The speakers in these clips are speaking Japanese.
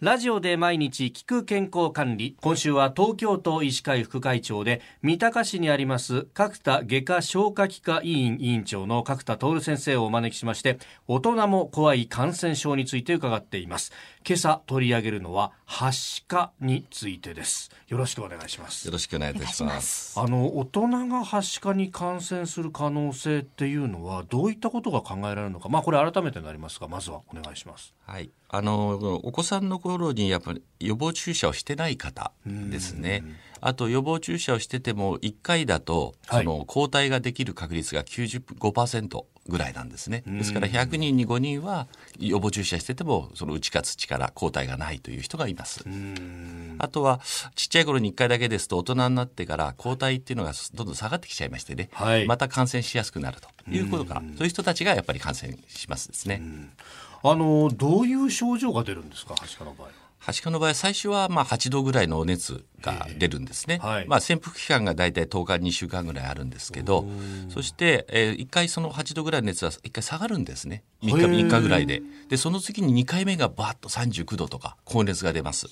ラジオで毎日聞く健康管理。今週は東京都医師会副会長で三鷹市にあります角田外科消化器科委員委員長の角田徹先生をお招きしまして大人も怖い感染症について伺っています。今朝取り上げるのははしかについてです。よろしくお願いします。よろしくお願いいたします。あの大人がはしかに感染する可能性っていうのはどういったことが考えられるのか。まあこれ改めてになりますがまずはお願いします。はい。あのお子さんの頃にやっぱり予防注射をしてない方ですね。あと予防注射をしてても1回だとその抗体ができる確率が95%ぐらいなんですね。ですから100人に5人は予防注射しててもその打ち勝つ力抗体がないという人がいます。あとはちっちゃい頃に1回だけですと大人になってから抗体っていうのがどんどん下がってきちゃいましてね、はい、また感染しやすくなると。いうことがそういう人たちがやっぱり感染しますですね。あのどういう症状が出るんですか、はしかの場合はしかの場合最初はまあ8度ぐらいのお熱が出るんですね、はい、まあ、潜伏期間が大体10日2週間ぐらいあるんですけどそして、えー、1回その8度ぐらいの熱は1回下がるんですね。3日 ,3 日ぐらいで。でその次に2回目がバッと39度とか高熱が出ます。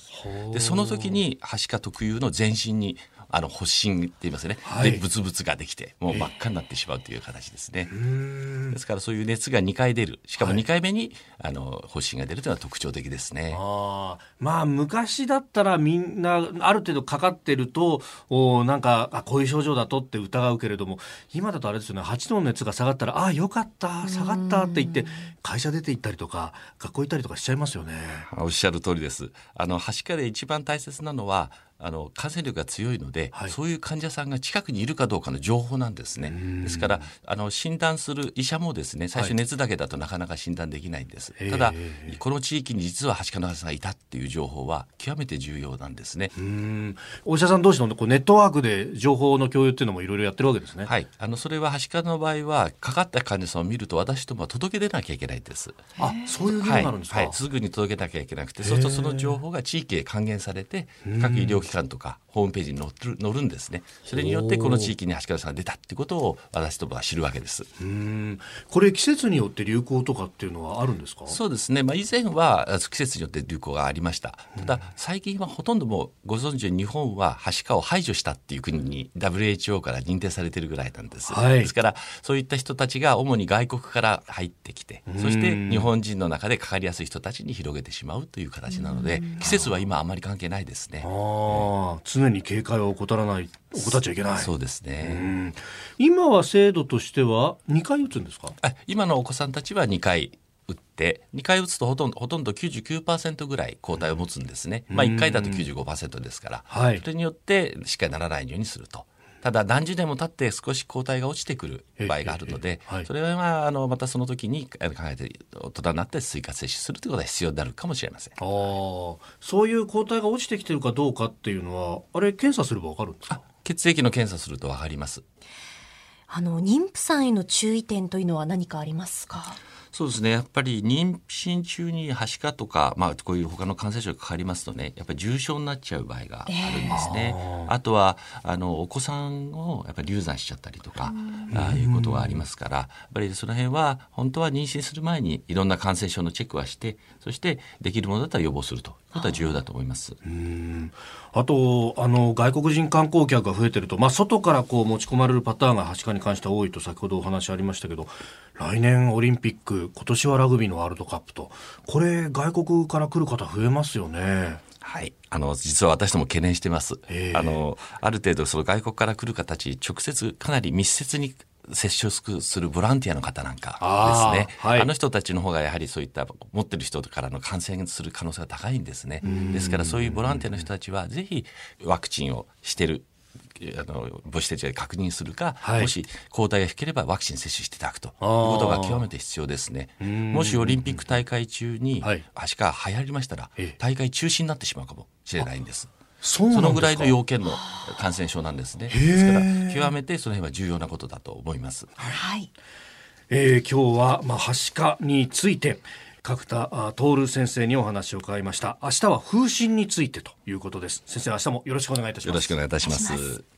でその時にはしか特有の全身にあの発疹って言いますね、はい、でブツブツができてもう真っ赤になってしまうという形ですね、えー、ですからそういう熱が2回出る。しかも2回目に、はい、あの発疹が出るというのは特徴的ですね。あまあ昔だったらみんなある程度かかってるとおなんかあこういう症状だとって疑うけれども今だとあれですよね。8度の熱が下がったらあよかった下がったって言って会社出て行ったりとか学校行ったりとかしちゃいますよね。おっしゃる通りです。あのはしかで一番大切なのはあの感染力が強いので、はい、そういう患者さんが近くにいるかどうかの情報なんですね。ですからあの診断する医者もですね最初熱だけだとなかなか診断できないんです。はい、ただこの地域に実ははしかの患者さんがいたっていう情報は極めて重要なんですね。お医者さん同士のこうネットワークで情報の共有っていうのもいろいろやってるわけですね。はい、あのそれははしかの場合はかかった患者さんを見ると私どもは届け出なきゃいけないんです。あ、そういう義務があるんですか？はい、はい、すぐに届けなきゃいけなくて、そうするとその情報が地域へ還元されて各医療機機関とか。ホームページに載る載るんですね。それによってこの地域に橋川さんが出たっていうことを私どもは知るわけです。うん。これ季節によって流行とかっていうのはあるんですか？そうですね、まあ、以前は季節によって流行がありました。ただ最近はほとんどもうご存知日本ははしかを排除したっていう国に WHO から認定されてるぐらいなんです、はい、ですからそういった人たちが主に外国から入ってきてそして日本人の中でかかりやすい人たちに広げてしまうという形なので季節は今あまり関係ないですね。あ常に警戒を怠らない怠っちゃいけない。そうですね。今は制度としては2回打つんですか？今のお子さんたちは2回打って2回打つとほとんどほとんど99%ぐらい抗体を持つんですね、まあ、1回だと95%ですから、はい、それによってしっかりならないようにすると。ただ何十年も経って少し抗体が落ちてくる場合があるので、それはまああのまたその時に考えて大人になって追加接種するということが必要になるかもしれません。あそういう抗体が落ちてきてるかどうかっていうのはあれ検査すればわかるんですか？血液の検査するとわかります。あの妊婦さんへの注意点というのは何かありますか？そうですね。やっぱり妊娠中にはしかとか、まあ、こういう他の感染症がかかりますとねやっぱり重症になっちゃう場合があるんですね。えー、あとはあのお子さんをやっぱり流産しちゃったりとかああいうことがありますからやっぱりその辺は本当は妊娠する前にいろんな感染症のチェックはしてそしてできるものだったら予防すると。いうことは重要だと思います。あとあの外国人観光客が増えてると、まあ、外からこう持ち込まれるパターンがはしかに関しては多いと先ほどお話ありましたけど来年オリンピック今年はラグビーのワールドカップと。これ外国から来る方増えますよね。はい。あの、実は私ども懸念してます。あの、ある程度その外国から来る方たち、直接かなり密接に接触するボランティアの方なんかですね。あはい、あの人たちの方がやはりそういった持ってる人からの感染する可能性が高いんですね。ですからそういうボランティアの人たちはぜひワクチンをしてるあの母子手帳で確認するか、はい、もし抗体が低ければワクチン接種していただくということが極めて必要ですね。もしオリンピック大会中にはしか流行りましたら、大会中止になってしまうかもしれないんです。そのぐらいの要件の感染症なんですね。ですから極めてその辺は重要なことだと思います。はい。えー、今日はまあはしかについて。角田徹先生にお話を伺いました。明日は風疹についてということです。先生明日もよろしくお願いいたします。よろしくお願いいたします。